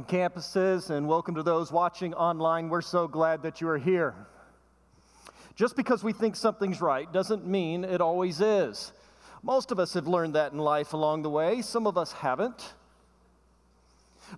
Welcome, campuses, and welcome to those watching online. We're so glad that you are here. Just because we think something's right doesn't mean it always is. Most of us have learned that in life along the way, some of us haven't.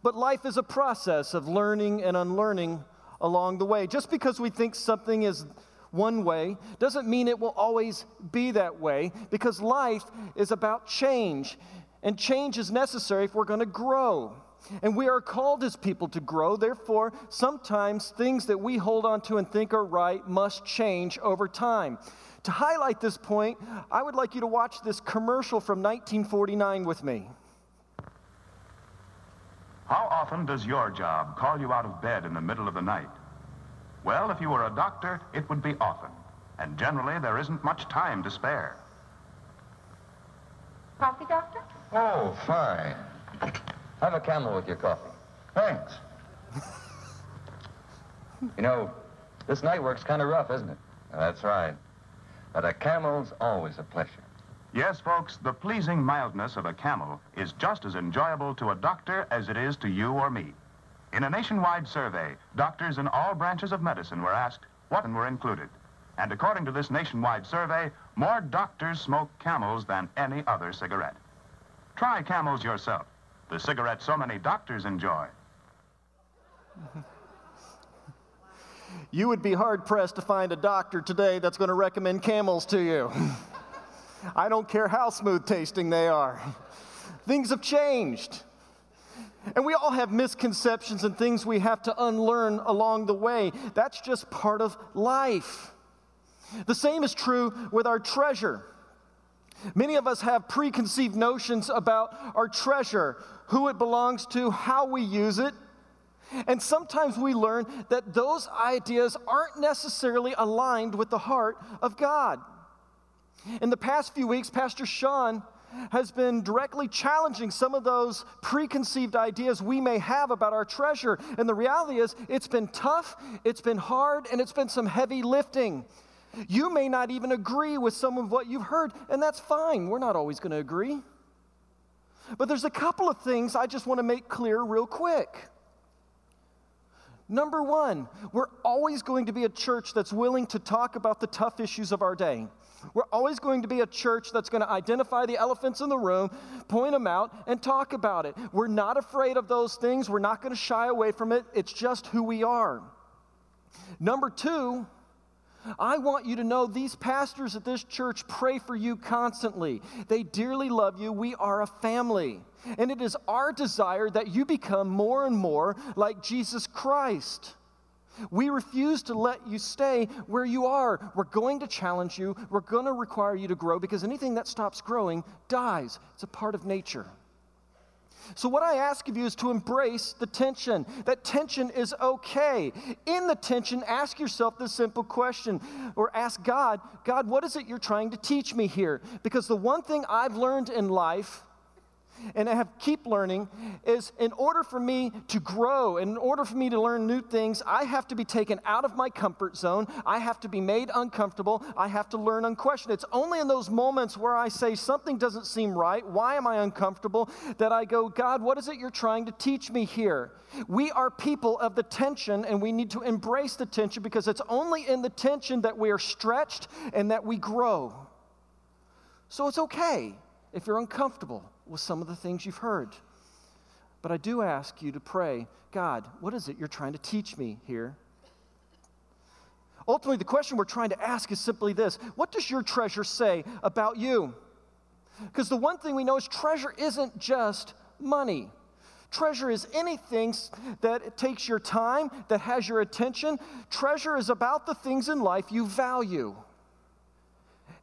But life is a process of learning and unlearning along the way. Just because we think something is one way doesn't mean it will always be that way because life is about change, and change is necessary if we're going to grow. And we are called as people to grow. Therefore, sometimes things that we hold on to and think are right must change over time. To highlight this point, I would like you to watch this commercial from 1949 with me. How often does your job call you out of bed in the middle of the night? Well, if you were a doctor, it would be often. And generally, there isn't much time to spare. Coffee, Doctor? Oh, fine. Have a camel with your coffee. Thanks. You know, this night work's kind of rough, isn't it? That's right. But a camel's always a pleasure. Yes, folks, the pleasing mildness of a camel is just as enjoyable to a doctor as it is to you or me. In a nationwide survey, doctors in all branches of medicine were asked what and were included. And according to this nationwide survey, more doctors smoke camels than any other cigarette. Try camels yourself the cigarette so many doctors enjoy. You would be hard pressed to find a doctor today that's going to recommend camels to you. I don't care how smooth tasting they are. Things have changed. And we all have misconceptions and things we have to unlearn along the way. That's just part of life. The same is true with our treasure. Many of us have preconceived notions about our treasure, who it belongs to, how we use it. And sometimes we learn that those ideas aren't necessarily aligned with the heart of God. In the past few weeks, Pastor Sean has been directly challenging some of those preconceived ideas we may have about our treasure. And the reality is, it's been tough, it's been hard, and it's been some heavy lifting. You may not even agree with some of what you've heard, and that's fine. We're not always going to agree. But there's a couple of things I just want to make clear real quick. Number one, we're always going to be a church that's willing to talk about the tough issues of our day. We're always going to be a church that's going to identify the elephants in the room, point them out, and talk about it. We're not afraid of those things. We're not going to shy away from it. It's just who we are. Number two, I want you to know these pastors at this church pray for you constantly. They dearly love you. We are a family. And it is our desire that you become more and more like Jesus Christ. We refuse to let you stay where you are. We're going to challenge you. We're going to require you to grow because anything that stops growing dies. It's a part of nature. So, what I ask of you is to embrace the tension. That tension is okay. In the tension, ask yourself this simple question or ask God, God, what is it you're trying to teach me here? Because the one thing I've learned in life and I have keep learning is in order for me to grow in order for me to learn new things i have to be taken out of my comfort zone. I have to be made uncomfortable. I have to learn unquestioned. It's only in those moments where i say something doesn't seem right why am i uncomfortable that i go god what is it you're trying to teach me here? We are people of the tension and we need to embrace the tension because it's only in the tension that we are stretched and that we grow. So it's okay if you're uncomfortable with some of the things you've heard. But I do ask you to pray God, what is it you're trying to teach me here? Ultimately, the question we're trying to ask is simply this What does your treasure say about you? Because the one thing we know is treasure isn't just money. Treasure is anything that takes your time, that has your attention. Treasure is about the things in life you value.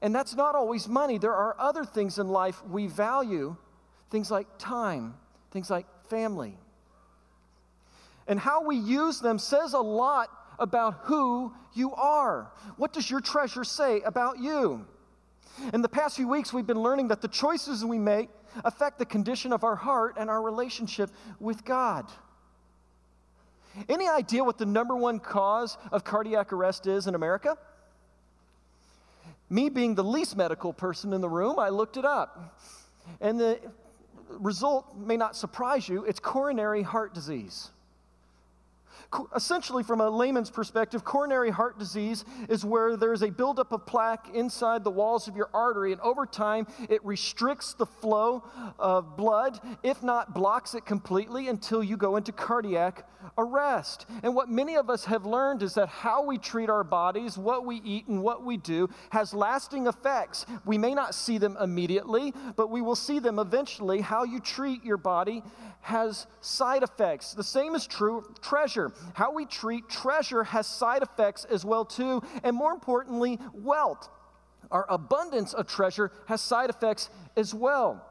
And that's not always money. There are other things in life we value things like time, things like family. And how we use them says a lot about who you are. What does your treasure say about you? In the past few weeks, we've been learning that the choices we make affect the condition of our heart and our relationship with God. Any idea what the number one cause of cardiac arrest is in America? Me being the least medical person in the room, I looked it up. And the result may not surprise you it's coronary heart disease. Essentially, from a layman's perspective, coronary heart disease is where there's a buildup of plaque inside the walls of your artery, and over time, it restricts the flow of blood, if not blocks it completely, until you go into cardiac arrest. And what many of us have learned is that how we treat our bodies, what we eat, and what we do has lasting effects. We may not see them immediately, but we will see them eventually. How you treat your body has side effects. The same is true treasure. How we treat treasure has side effects as well too, and more importantly, wealth. Our abundance of treasure has side effects as well.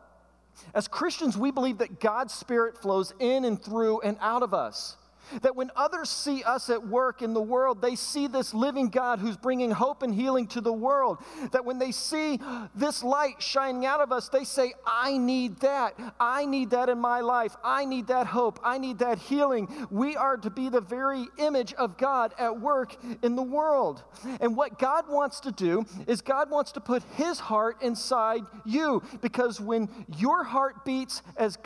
As Christians, we believe that God's Spirit flows in and through and out of us. That when others see us at work in the world, they see this living God who's bringing hope and healing to the world. That when they see this light shining out of us, they say, I need that. I need that in my life. I need that hope. I need that healing. We are to be the very image of God at work in the world. And what God wants to do is God wants to put his heart inside you because when your heart beats as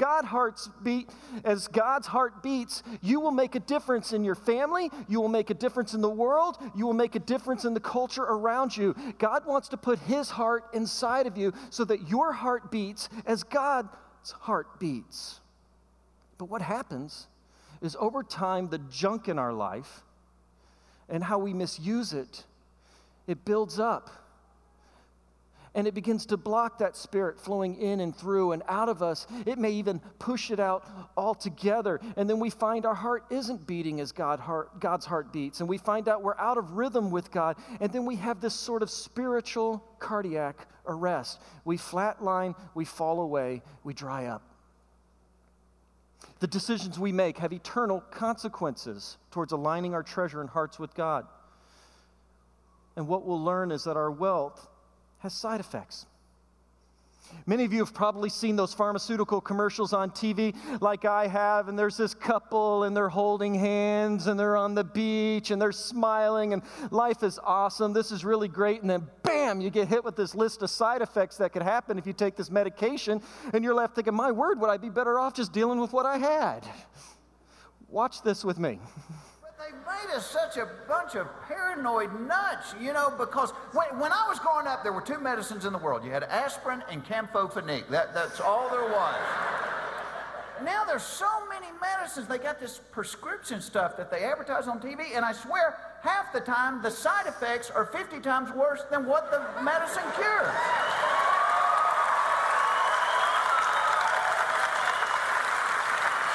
as God's heart beats, you will make make a difference in your family. You will make a difference in the world. You will make a difference in the culture around you. God wants to put His heart inside of you so that your heart beats as God's heart beats. But what happens is over time, the junk in our life and how we misuse it, it builds up and it begins to block that spirit flowing in and through and out of us. It may even push it out altogether. And then we find our heart isn't beating as God heart, God's heart beats. And we find out we're out of rhythm with God. And then we have this sort of spiritual cardiac arrest. We flatline, we fall away, we dry up. The decisions we make have eternal consequences towards aligning our treasure and hearts with God. And what we'll learn is that our wealth has side effects. Many of you have probably seen those pharmaceutical commercials on TV like I have, and there's this couple and they're holding hands and they're on the beach and they're smiling and life is awesome. This is really great. And then, bam, you get hit with this list of side effects that could happen if you take this medication, and you're left thinking, my word, would I be better off just dealing with what I had? Watch this with me. made us such a bunch of paranoid nuts, you know, because when, when I was growing up, there were two medicines in the world. You had aspirin and campho-phenique. That, that's all there was. now there's so many medicines. They got this prescription stuff that they advertise on TV, and I swear, half the time, the side effects are 50 times worse than what the medicine cures.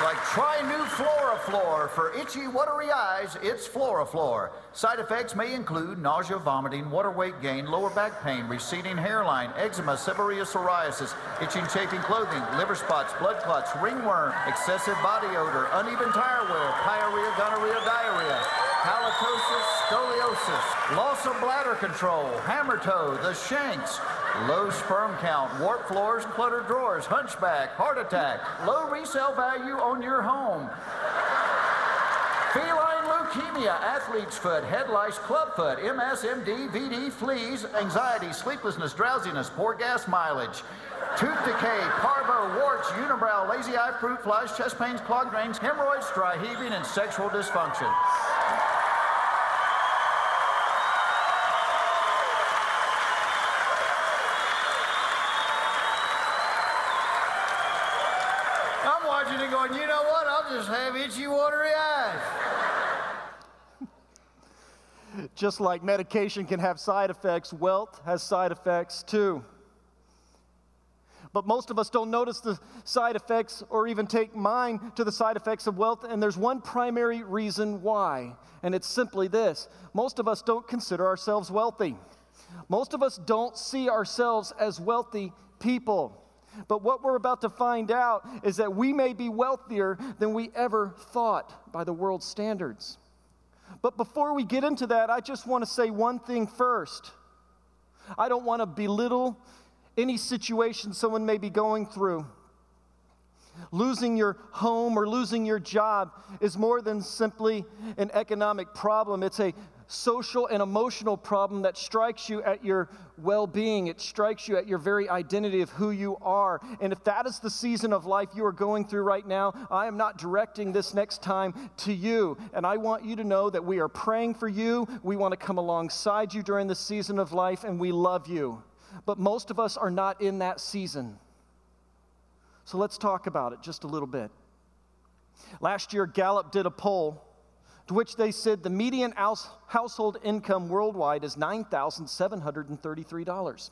Like try new Floraflor for itchy, watery eyes. It's Floraflor. Side effects may include nausea, vomiting, water weight gain, lower back pain, receding hairline, eczema, seborrheic psoriasis, itching, chafing clothing, liver spots, blood clots, ringworm, excessive body odor, uneven tire wear, pyorrhea, gonorrhea, diarrhea, halitosis, scoliosis, loss of bladder control, hammer toe, the shanks, low sperm count, warped floors, cluttered drawers, hunchback, heart attack, low resale value on your home. Feline leukemia, athlete's foot, head lice, clubfoot, MSMD, VD, fleas, anxiety, sleeplessness, drowsiness, poor gas mileage, tooth decay, parvo, warts, unibrow, lazy eye, fruit flies, chest pains, clogged drains, hemorrhoids, dry heaving, and sexual dysfunction. just have itchy, watery eyes. Just like medication can have side effects, wealth has side effects too. But most of us don't notice the side effects or even take mind to the side effects of wealth, and there's one primary reason why, and it's simply this most of us don't consider ourselves wealthy. Most of us don't see ourselves as wealthy people. But what we're about to find out is that we may be wealthier than we ever thought by the world's standards. But before we get into that, I just want to say one thing first. I don't want to belittle any situation someone may be going through. Losing your home or losing your job is more than simply an economic problem. It's a social and emotional problem that strikes you at your well being. It strikes you at your very identity of who you are. And if that is the season of life you are going through right now, I am not directing this next time to you. And I want you to know that we are praying for you. We want to come alongside you during the season of life, and we love you. But most of us are not in that season. So let's talk about it just a little bit. Last year, Gallup did a poll to which they said the median house, household income worldwide is $9,733.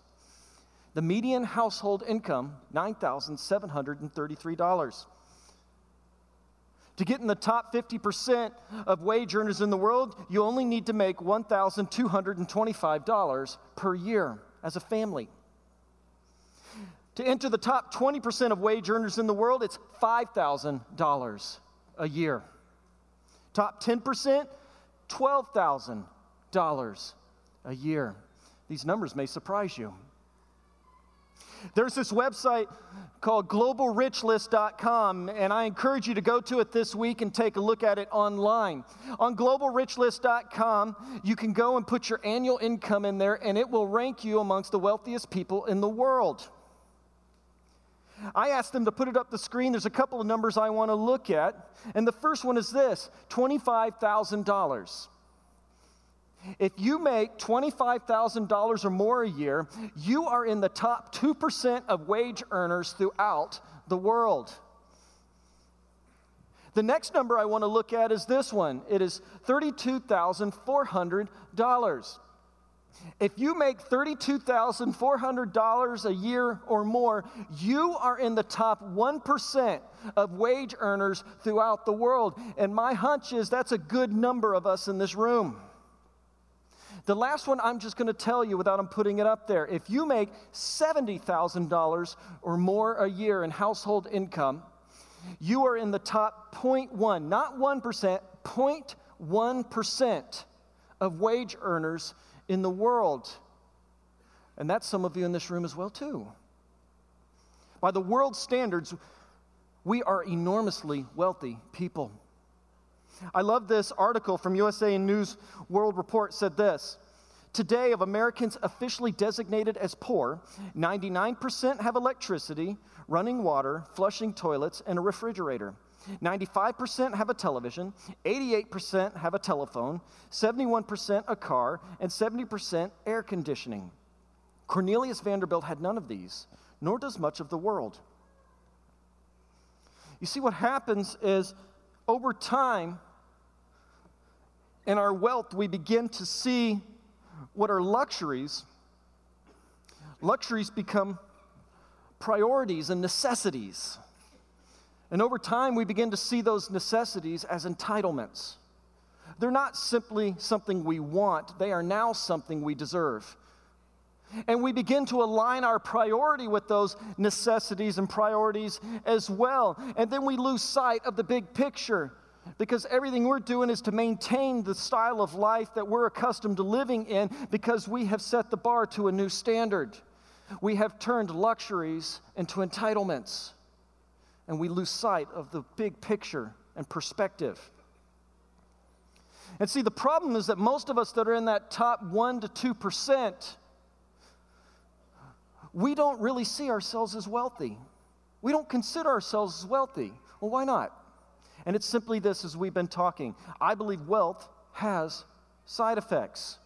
The median household income, $9,733. To get in the top 50% of wage earners in the world, you only need to make $1,225 per year as a family. To enter the top 20% of wage earners in the world, it's $5,000 a year. Top 10%, $12,000 a year. These numbers may surprise you. There's this website called globalrichlist.com, and I encourage you to go to it this week and take a look at it online. On globalrichlist.com, you can go and put your annual income in there, and it will rank you amongst the wealthiest people in the world. I asked them to put it up the screen. There's a couple of numbers I want to look at. And the first one is this $25,000. If you make $25,000 or more a year, you are in the top 2% of wage earners throughout the world. The next number I want to look at is this one it is $32,400. If you make $32,400 a year or more, you are in the top 1% of wage earners throughout the world. And my hunch is that's a good number of us in this room. The last one I'm just going to tell you without I'm putting it up there. If you make $70,000 or more a year in household income, you are in the top 0.1, not 1%, 0.1% of wage earners in the world. And that's some of you in this room as well, too. By the world standards, we are enormously wealthy people. I love this article from USA News World Report said this. Today, of Americans officially designated as poor, 99% have electricity, running water, flushing toilets, and a refrigerator. 95% have a television, 88% have a telephone, 71% a car, and 70% air conditioning. Cornelius Vanderbilt had none of these, nor does much of the world. You see, what happens is over time, in our wealth, we begin to see what are luxuries. Luxuries become priorities and necessities. And over time, we begin to see those necessities as entitlements. They're not simply something we want, they are now something we deserve. And we begin to align our priority with those necessities and priorities as well. And then we lose sight of the big picture because everything we're doing is to maintain the style of life that we're accustomed to living in because we have set the bar to a new standard. We have turned luxuries into entitlements and we lose sight of the big picture and perspective. And see, the problem is that most of us that are in that top 1% to 2%, we don't really see ourselves as wealthy. We don't consider ourselves as wealthy. Well, why not? And it's simply this as we've been talking. I believe wealth has side effects.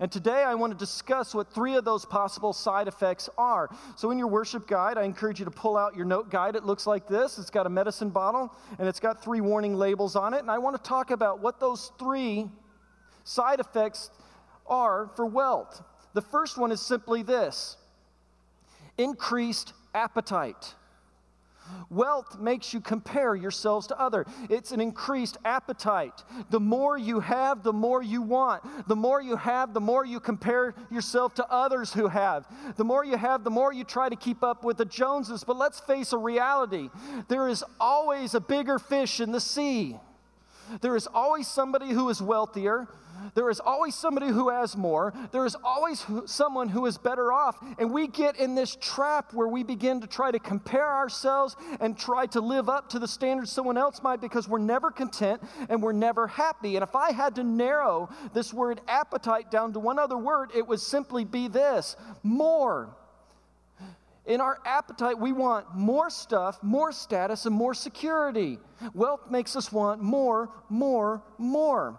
And today I want to discuss what three of those possible side effects are. So, in your worship guide, I encourage you to pull out your note guide. It looks like this it's got a medicine bottle and it's got three warning labels on it. And I want to talk about what those three side effects are for wealth. The first one is simply this increased appetite. Wealth makes you compare yourselves to other. It's an increased appetite. The more you have, the more you want. The more you have, the more you compare yourself to others who have. The more you have, the more you try to keep up with the Joneses. But let's face a reality. There is always a bigger fish in the sea. There is always somebody who is wealthier. There is always somebody who has more. There is always someone who is better off. And we get in this trap where we begin to try to compare ourselves and try to live up to the standards someone else might because we're never content and we're never happy. And if I had to narrow this word appetite down to one other word, it would simply be this more. In our appetite, we want more stuff, more status, and more security. Wealth makes us want more, more, more.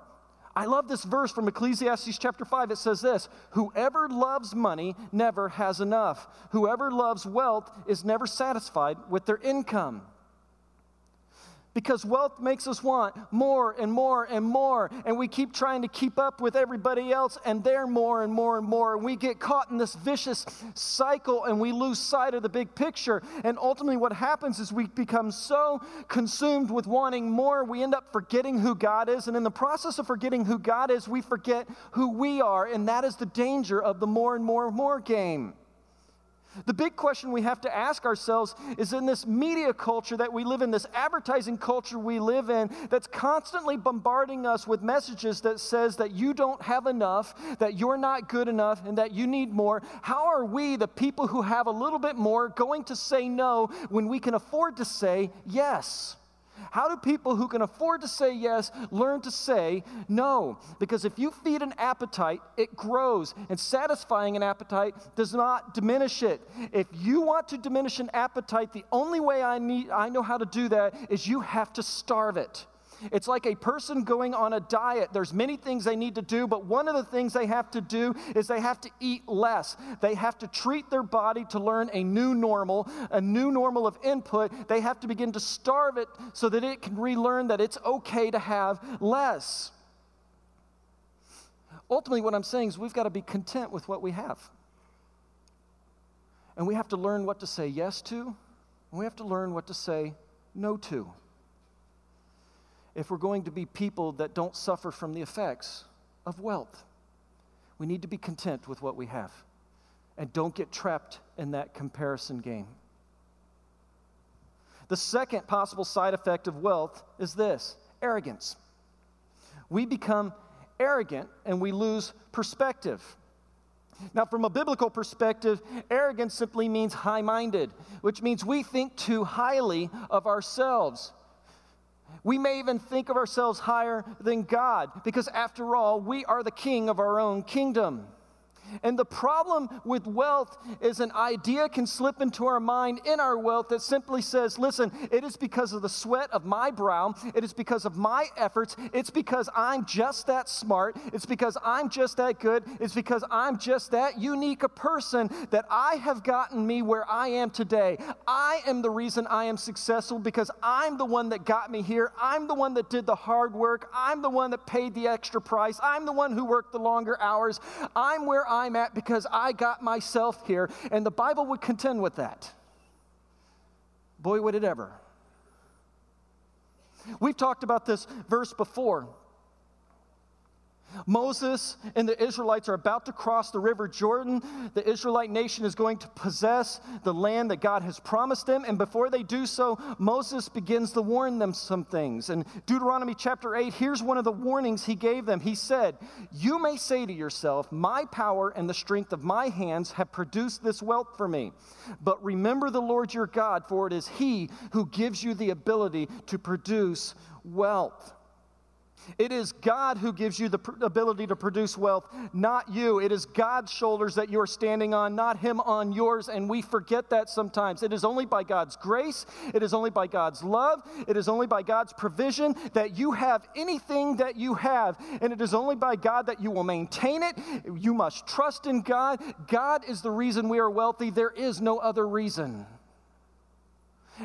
I love this verse from Ecclesiastes chapter 5. It says this Whoever loves money never has enough. Whoever loves wealth is never satisfied with their income because wealth makes us want more and more and more. And we keep trying to keep up with everybody else, and they're more and more and more. And we get caught in this vicious cycle and we lose sight of the big picture. And ultimately, what happens is we become so consumed with wanting more, we end up forgetting who God is. And in the process of forgetting who God is, we forget who we are. And that is the danger of the more and more and more game. The big question we have to ask ourselves is in this media culture that we live in, this advertising culture we live in, that's constantly bombarding us with messages that says that you don't have enough, that you're not good enough, and that you need more. How are we, the people who have a little bit more, going to say no when we can afford to say yes? How do people who can afford to say yes learn to say no? Because if you feed an appetite, it grows, and satisfying an appetite does not diminish it. If you want to diminish an appetite, the only way I, need, I know how to do that is you have to starve it. It's like a person going on a diet. There's many things they need to do, but one of the things they have to do is they have to eat less. They have to treat their body to learn a new normal, a new normal of input. They have to begin to starve it so that it can relearn that it's okay to have less. Ultimately, what I'm saying is we've got to be content with what we have. And we have to learn what to say yes to, and we have to learn what to say no to if we're going to be people that don't suffer from the effects of wealth. We need to be content with what we have and don't get trapped in that comparison game. The second possible side effect of wealth is this arrogance. We become arrogant and we lose perspective. Now, from a biblical perspective, arrogance simply means high minded, which means we think too highly of ourselves. We may even think of ourselves higher than God because, after all, we are the king of our own kingdom. And the problem with wealth is an idea can slip into our mind in our wealth that simply says, listen, it is because of the sweat of my brow, it is because of my efforts, it's because I'm just that smart, it's because I'm just that good, it's because I'm just that unique a person that I have gotten me where I am today. I am the reason I am successful because I'm the one that got me here. I'm the one that did the hard work. I'm the one that paid the extra price. I'm the one who worked the longer hours. I'm where I I'm at because I got myself here. And the Bible would contend with that. Boy, would it ever. We've talked about this verse before. Moses and the Israelites are about to cross the river Jordan. The Israelite nation is going to possess the land that God has promised them. And before they do so, Moses begins to warn them some things. In Deuteronomy chapter 8, here's one of the warnings he gave them. He said, You may say to yourself, My power and the strength of my hands have produced this wealth for me. But remember the Lord your God, for it is he who gives you the ability to produce wealth. It is God who gives you the ability to produce wealth, not you. It is God's shoulders that you're standing on, not Him on yours. And we forget that sometimes. It is only by God's grace, it is only by God's love, it is only by God's provision that you have anything that you have. And it is only by God that you will maintain it. You must trust in God. God is the reason we are wealthy, there is no other reason.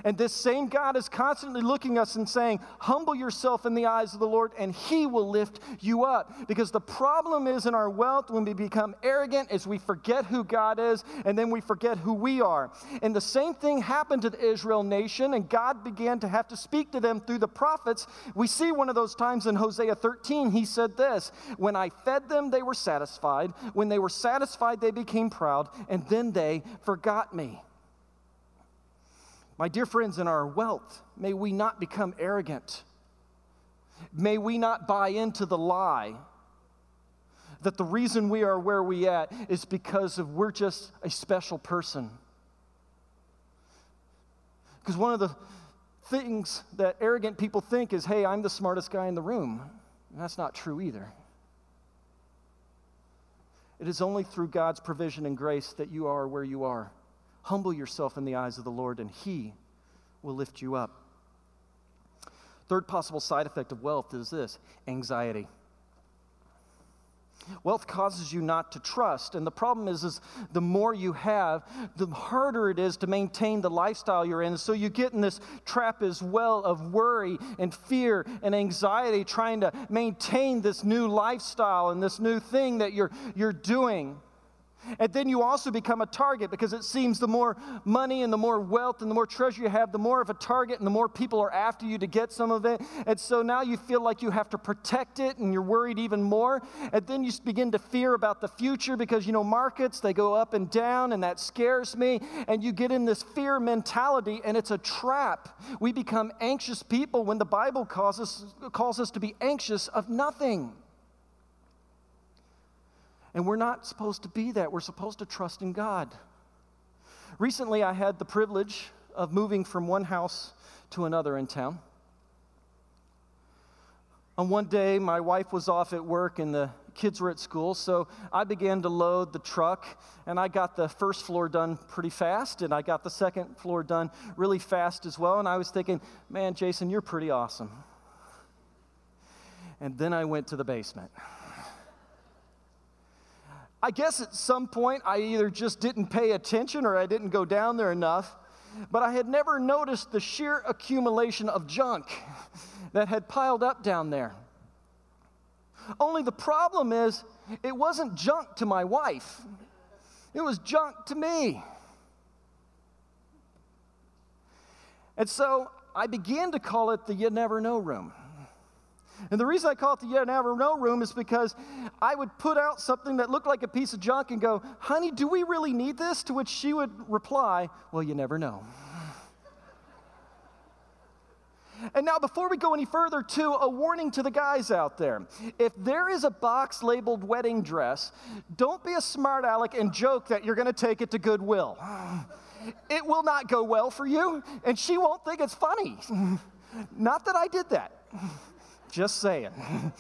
And this same God is constantly looking us and saying, Humble yourself in the eyes of the Lord, and He will lift you up. Because the problem is in our wealth when we become arrogant is we forget who God is, and then we forget who we are. And the same thing happened to the Israel nation, and God began to have to speak to them through the prophets. We see one of those times in Hosea 13. He said this When I fed them, they were satisfied. When they were satisfied, they became proud, and then they forgot me. My dear friends, in our wealth, may we not become arrogant. May we not buy into the lie that the reason we are where we at is because of we're just a special person. Because one of the things that arrogant people think is, hey, I'm the smartest guy in the room. And that's not true either. It is only through God's provision and grace that you are where you are. Humble yourself in the eyes of the Lord, and He will lift you up. Third possible side effect of wealth is this anxiety. Wealth causes you not to trust. And the problem is, is the more you have, the harder it is to maintain the lifestyle you're in. So you get in this trap as well of worry and fear and anxiety trying to maintain this new lifestyle and this new thing that you're, you're doing. And then you also become a target because it seems the more money and the more wealth and the more treasure you have, the more of a target and the more people are after you to get some of it. And so now you feel like you have to protect it and you're worried even more. And then you begin to fear about the future because, you know, markets, they go up and down and that scares me. And you get in this fear mentality and it's a trap. We become anxious people when the Bible calls us, calls us to be anxious of nothing. And we're not supposed to be that. We're supposed to trust in God. Recently, I had the privilege of moving from one house to another in town. On one day, my wife was off at work and the kids were at school, so I began to load the truck, and I got the first floor done pretty fast, and I got the second floor done really fast as well. And I was thinking, man, Jason, you're pretty awesome. And then I went to the basement. I guess at some point I either just didn't pay attention or I didn't go down there enough, but I had never noticed the sheer accumulation of junk that had piled up down there. Only the problem is, it wasn't junk to my wife, it was junk to me. And so I began to call it the you never know room. And the reason I call it the You Never Know room is because I would put out something that looked like a piece of junk and go, honey, do we really need this? To which she would reply, well, you never know. And now, before we go any further, too, a warning to the guys out there. If there is a box labeled wedding dress, don't be a smart aleck and joke that you're going to take it to Goodwill. It will not go well for you, and she won't think it's funny. Not that I did that. Just saying.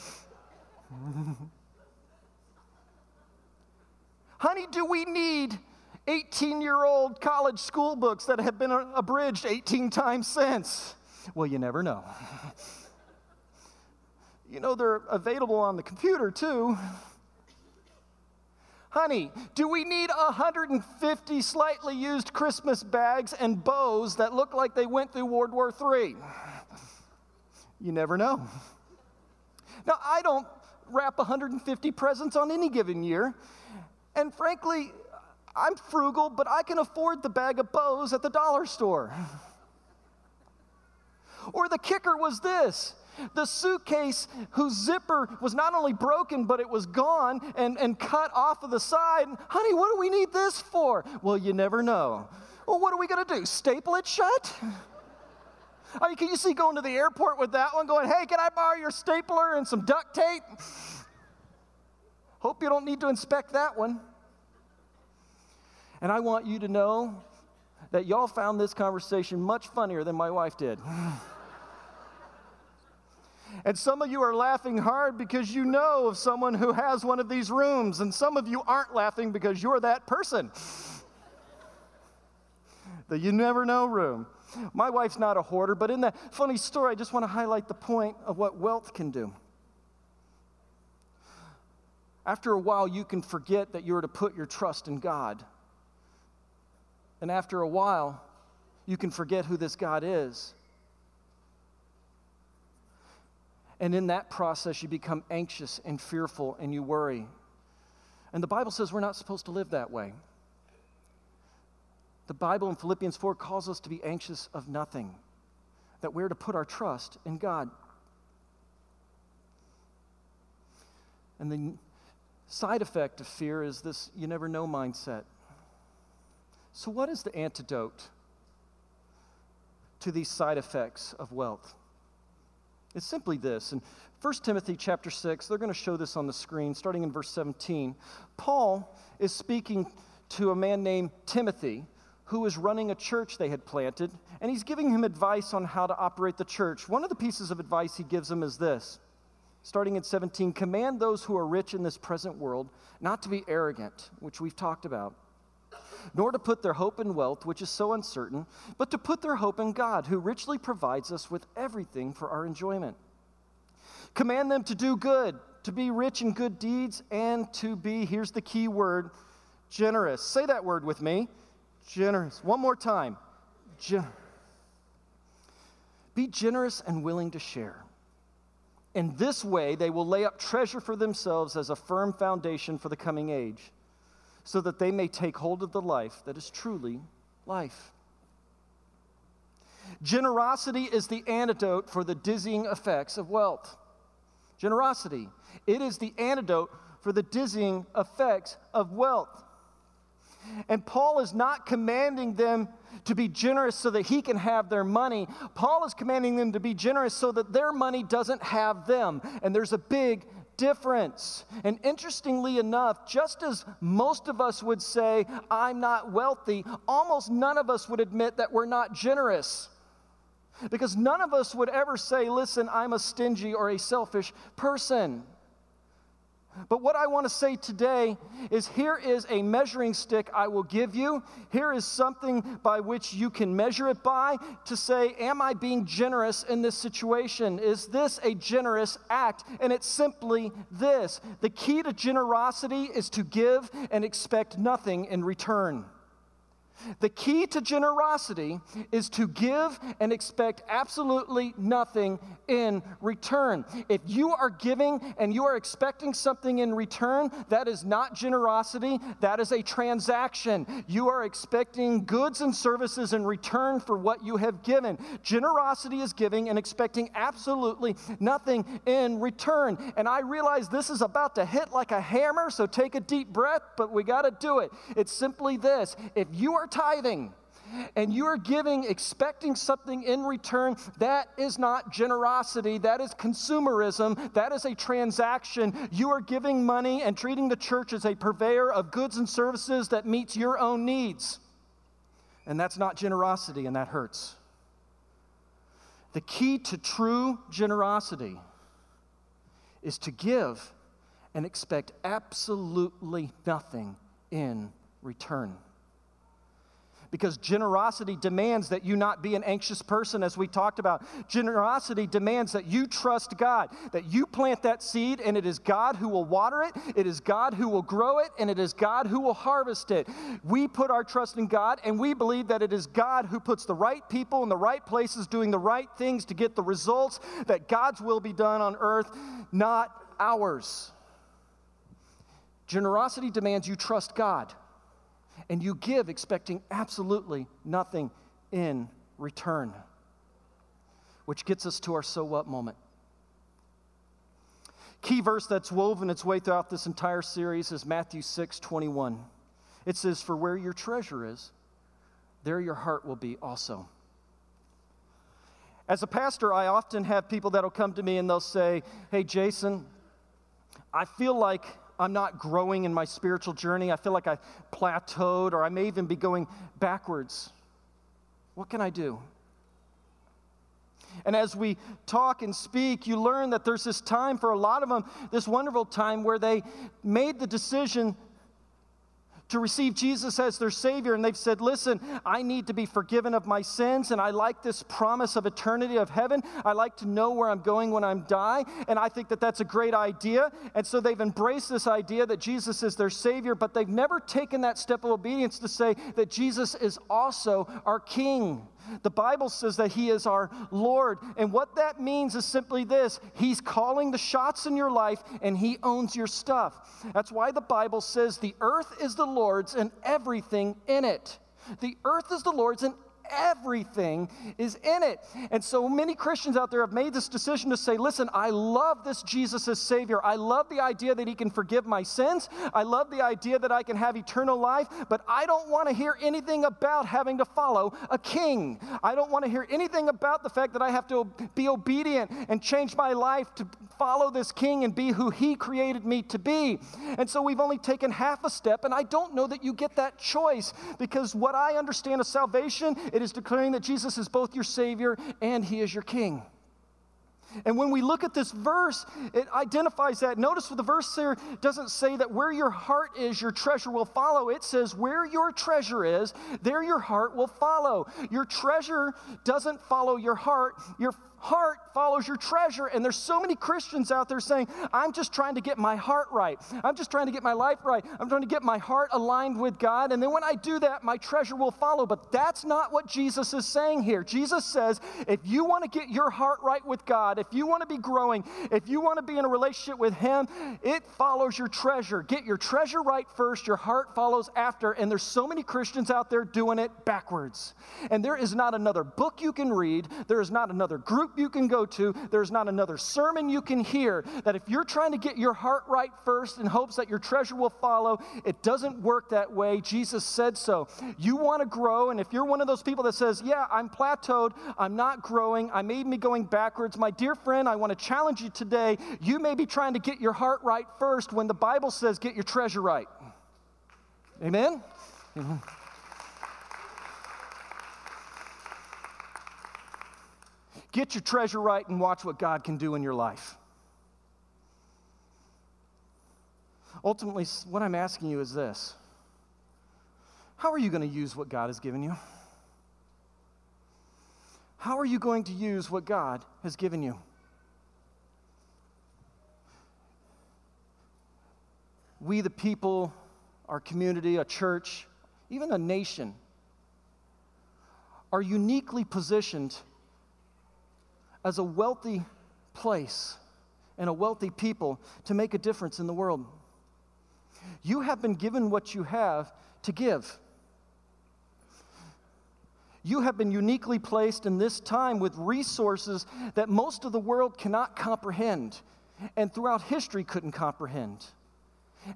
Honey, do we need 18 year old college school books that have been abridged 18 times since? Well, you never know. You know, they're available on the computer too. Honey, do we need 150 slightly used Christmas bags and bows that look like they went through World War III? You never know. Now, I don't wrap 150 presents on any given year. And frankly, I'm frugal, but I can afford the bag of bows at the dollar store. Or the kicker was this the suitcase whose zipper was not only broken, but it was gone and, and cut off of the side. Honey, what do we need this for? Well, you never know. Well, what are we going to do? Staple it shut? I mean, can you see going to the airport with that one going, hey, can I borrow your stapler and some duct tape? Hope you don't need to inspect that one. And I want you to know that y'all found this conversation much funnier than my wife did. And some of you are laughing hard because you know of someone who has one of these rooms, and some of you aren't laughing because you're that person. The you never know room. My wife's not a hoarder, but in that funny story, I just want to highlight the point of what wealth can do. After a while, you can forget that you are to put your trust in God. And after a while, you can forget who this God is. And in that process, you become anxious and fearful and you worry. And the Bible says we're not supposed to live that way. The Bible in Philippians 4 calls us to be anxious of nothing, that we're to put our trust in God. And the side effect of fear is this you never know mindset. So, what is the antidote to these side effects of wealth? It's simply this. In 1 Timothy chapter 6, they're going to show this on the screen, starting in verse 17. Paul is speaking to a man named Timothy who is running a church they had planted, and he's giving him advice on how to operate the church. One of the pieces of advice he gives him is this starting in 17 command those who are rich in this present world not to be arrogant, which we've talked about, nor to put their hope in wealth, which is so uncertain, but to put their hope in God, who richly provides us with everything for our enjoyment. Command them to do good, to be rich in good deeds, and to be, here's the key word, generous. Say that word with me generous. One more time. Gen- be generous and willing to share. In this way, they will lay up treasure for themselves as a firm foundation for the coming age, so that they may take hold of the life that is truly life. Generosity is the antidote for the dizzying effects of wealth. Generosity. It is the antidote for the dizzying effects of wealth. And Paul is not commanding them to be generous so that he can have their money. Paul is commanding them to be generous so that their money doesn't have them. And there's a big difference. And interestingly enough, just as most of us would say, I'm not wealthy, almost none of us would admit that we're not generous. Because none of us would ever say, listen, I'm a stingy or a selfish person. But what I want to say today is here is a measuring stick I will give you. Here is something by which you can measure it by to say, Am I being generous in this situation? Is this a generous act? And it's simply this the key to generosity is to give and expect nothing in return. The key to generosity is to give and expect absolutely nothing in return. If you are giving and you are expecting something in return, that is not generosity, that is a transaction. You are expecting goods and services in return for what you have given. Generosity is giving and expecting absolutely nothing in return. And I realize this is about to hit like a hammer, so take a deep breath, but we got to do it. It's simply this if you are tithing and you are giving expecting something in return, that is not generosity. That is consumerism. That is a transaction. You are giving money and treating the church as a purveyor of goods and services that meets your own needs. And that's not generosity, and that hurts. The key to true generosity is to give and expect absolutely nothing in return because generosity demands that you not be an anxious person, as we talked about. Generosity demands that you trust God, that you plant that seed, and it is God who will water it, it is God who will grow it, and it is God who will harvest it. We put our trust in God, and we believe that it is God who puts the right people in the right places doing the right things to get the results, that God's will be done on earth, not ours. Generosity demands you trust God and you give expecting absolutely nothing in return. Which gets us to our so what moment. Key verse that's woven its way throughout this entire series is Matthew 6 21. It says, For where your treasure is, there your heart will be also. As a pastor, I often have people that'll come to me and they'll say, Hey, Jason, I feel like I'm not growing in my spiritual journey. I feel like I plateaued, or I may even be going backwards. What can I do? And as we talk and speak, you learn that there's this time for a lot of them, this wonderful time where they made the decision to receive Jesus as their Savior, and they've said, Listen, I need to be forgiven of my sins, and I like this promise of eternity of heaven. I like to know where I'm going when I'm die, and I think that that's a great idea. And so they've embraced this idea that Jesus is their Savior, but they've never taken that step of obedience to say that Jesus is also our King. The Bible says that He is our Lord. And what that means is simply this He's calling the shots in your life and He owns your stuff. That's why the Bible says the earth is the Lord's and everything in it. The earth is the Lord's and everything is in it. And so many Christians out there have made this decision to say, listen, I love this Jesus as Savior. I love the idea that He can forgive my sins. I love the idea that I can have eternal life, but I don't want to hear anything about having to follow a king. I don't want to hear anything about the fact that I have to be obedient and change my life to follow this king and be who He created me to be. And so we've only taken half a step, and I don't know that you get that choice because what I understand of salvation, it is declaring that Jesus is both your Savior and He is your King. And when we look at this verse, it identifies that. Notice the verse there doesn't say that where your heart is, your treasure will follow. It says where your treasure is, there your heart will follow. Your treasure doesn't follow your heart, your heart follows your treasure. And there's so many Christians out there saying, I'm just trying to get my heart right. I'm just trying to get my life right. I'm trying to get my heart aligned with God. And then when I do that, my treasure will follow. But that's not what Jesus is saying here. Jesus says, if you want to get your heart right with God, if you want to be growing, if you want to be in a relationship with Him, it follows your treasure. Get your treasure right first, your heart follows after. And there's so many Christians out there doing it backwards. And there is not another book you can read, there is not another group you can go to, there's not another sermon you can hear that if you're trying to get your heart right first in hopes that your treasure will follow, it doesn't work that way. Jesus said so. You want to grow, and if you're one of those people that says, Yeah, I'm plateaued, I'm not growing, I may be going backwards, my dear friend, I want to challenge you today. You may be trying to get your heart right first when the Bible says, Get your treasure right. Amen? Mm-hmm. Get your treasure right and watch what God can do in your life. Ultimately, what I'm asking you is this How are you going to use what God has given you? How are you going to use what God has given you? We, the people, our community, a church, even a nation, are uniquely positioned as a wealthy place and a wealthy people to make a difference in the world. You have been given what you have to give. You have been uniquely placed in this time with resources that most of the world cannot comprehend and throughout history couldn't comprehend.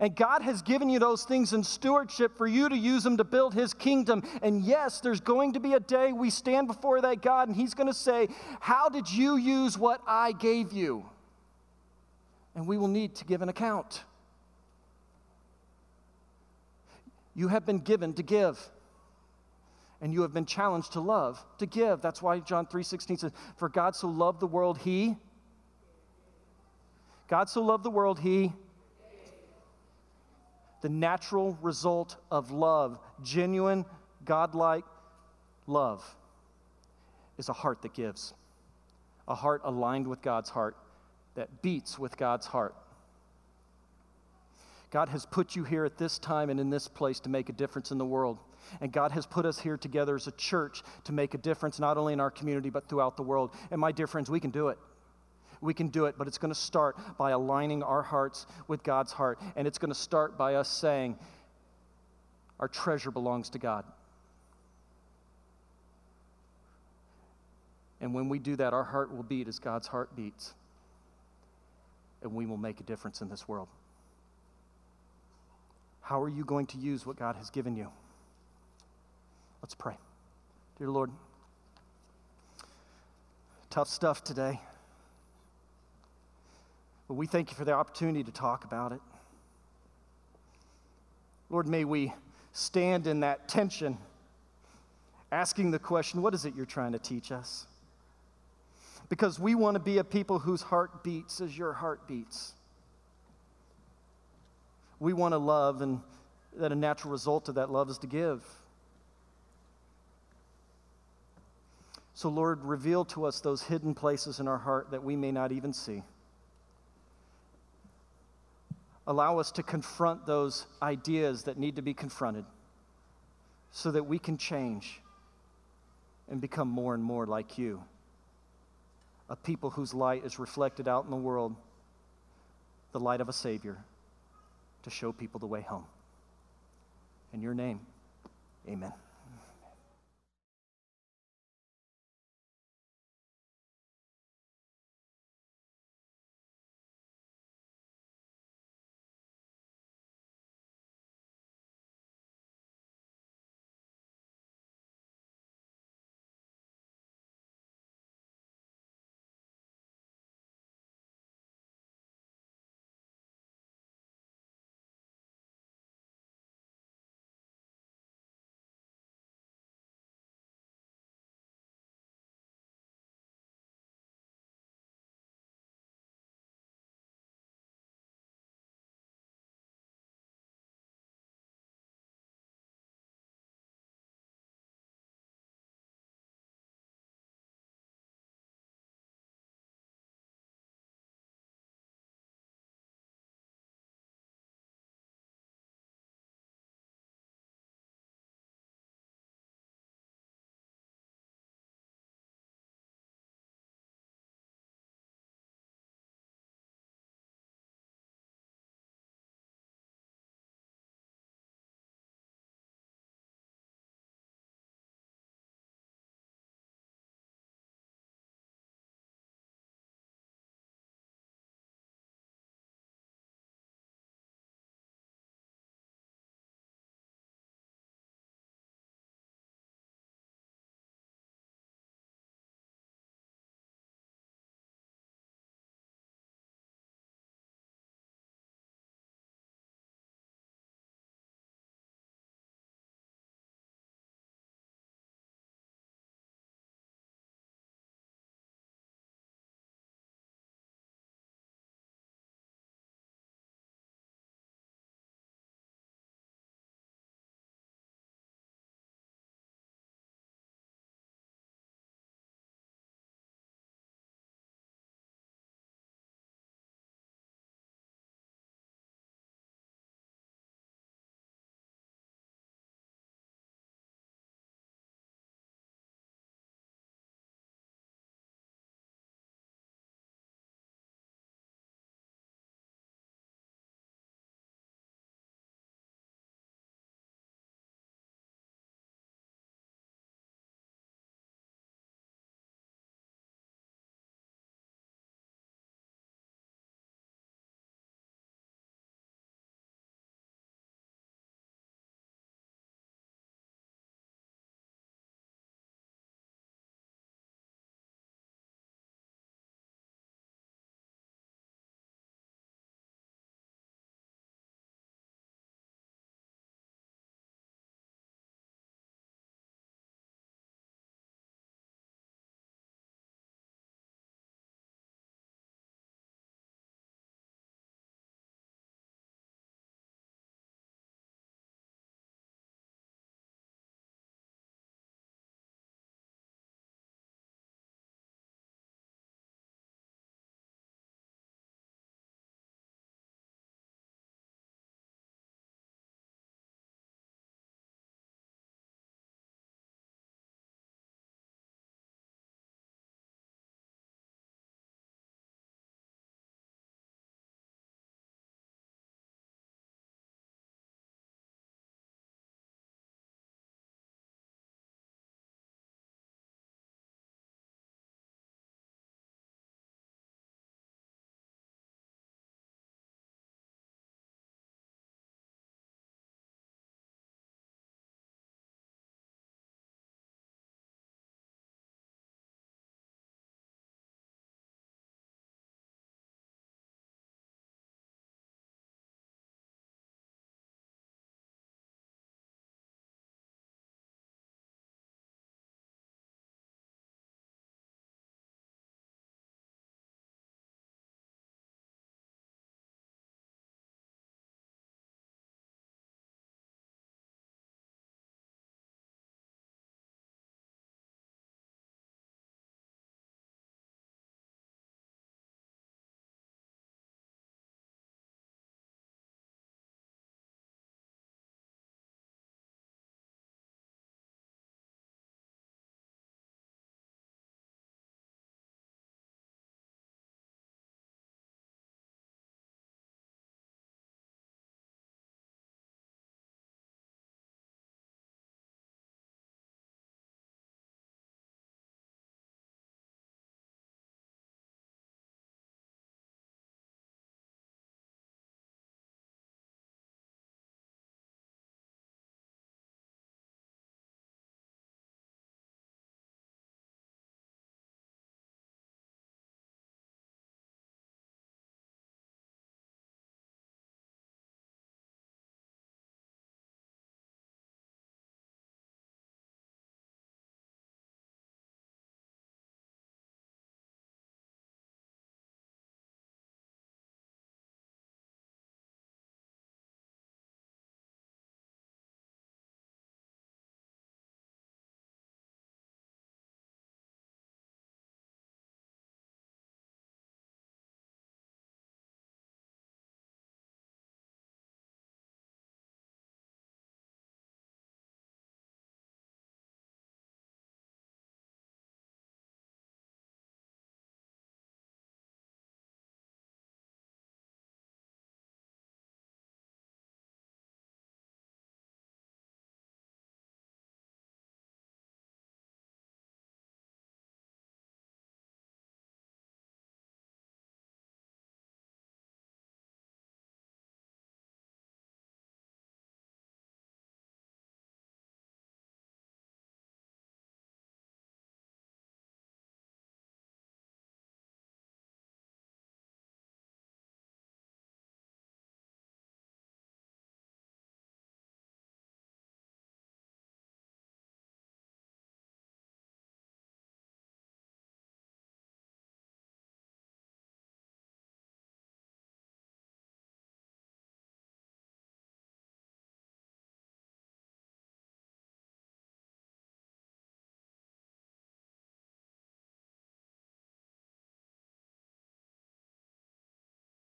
And God has given you those things in stewardship for you to use them to build His kingdom. And yes, there's going to be a day we stand before that God and He's going to say, How did you use what I gave you? And we will need to give an account. You have been given to give. And you have been challenged to love, to give. That's why John 3:16 says, For God so loved the world, He. God so loved the world, He the natural result of love, genuine, godlike love, is a heart that gives, a heart aligned with God's heart, that beats with God's heart. God has put you here at this time and in this place to make a difference in the world. And God has put us here together as a church to make a difference not only in our community but throughout the world. And my dear friends, we can do it we can do it, but it's going to start by aligning our hearts with God's heart. And it's going to start by us saying, Our treasure belongs to God. And when we do that, our heart will beat as God's heart beats. And we will make a difference in this world. How are you going to use what God has given you? Let's pray. Dear Lord, tough stuff today. But we thank you for the opportunity to talk about it. Lord, may we stand in that tension, asking the question what is it you're trying to teach us? Because we want to be a people whose heart beats as your heart beats. We want to love, and that a natural result of that love is to give. So, Lord, reveal to us those hidden places in our heart that we may not even see allow us to confront those ideas that need to be confronted so that we can change and become more and more like you. A people whose light is reflected out in the world, the light of a Savior, to show people the way home. In your name, amen.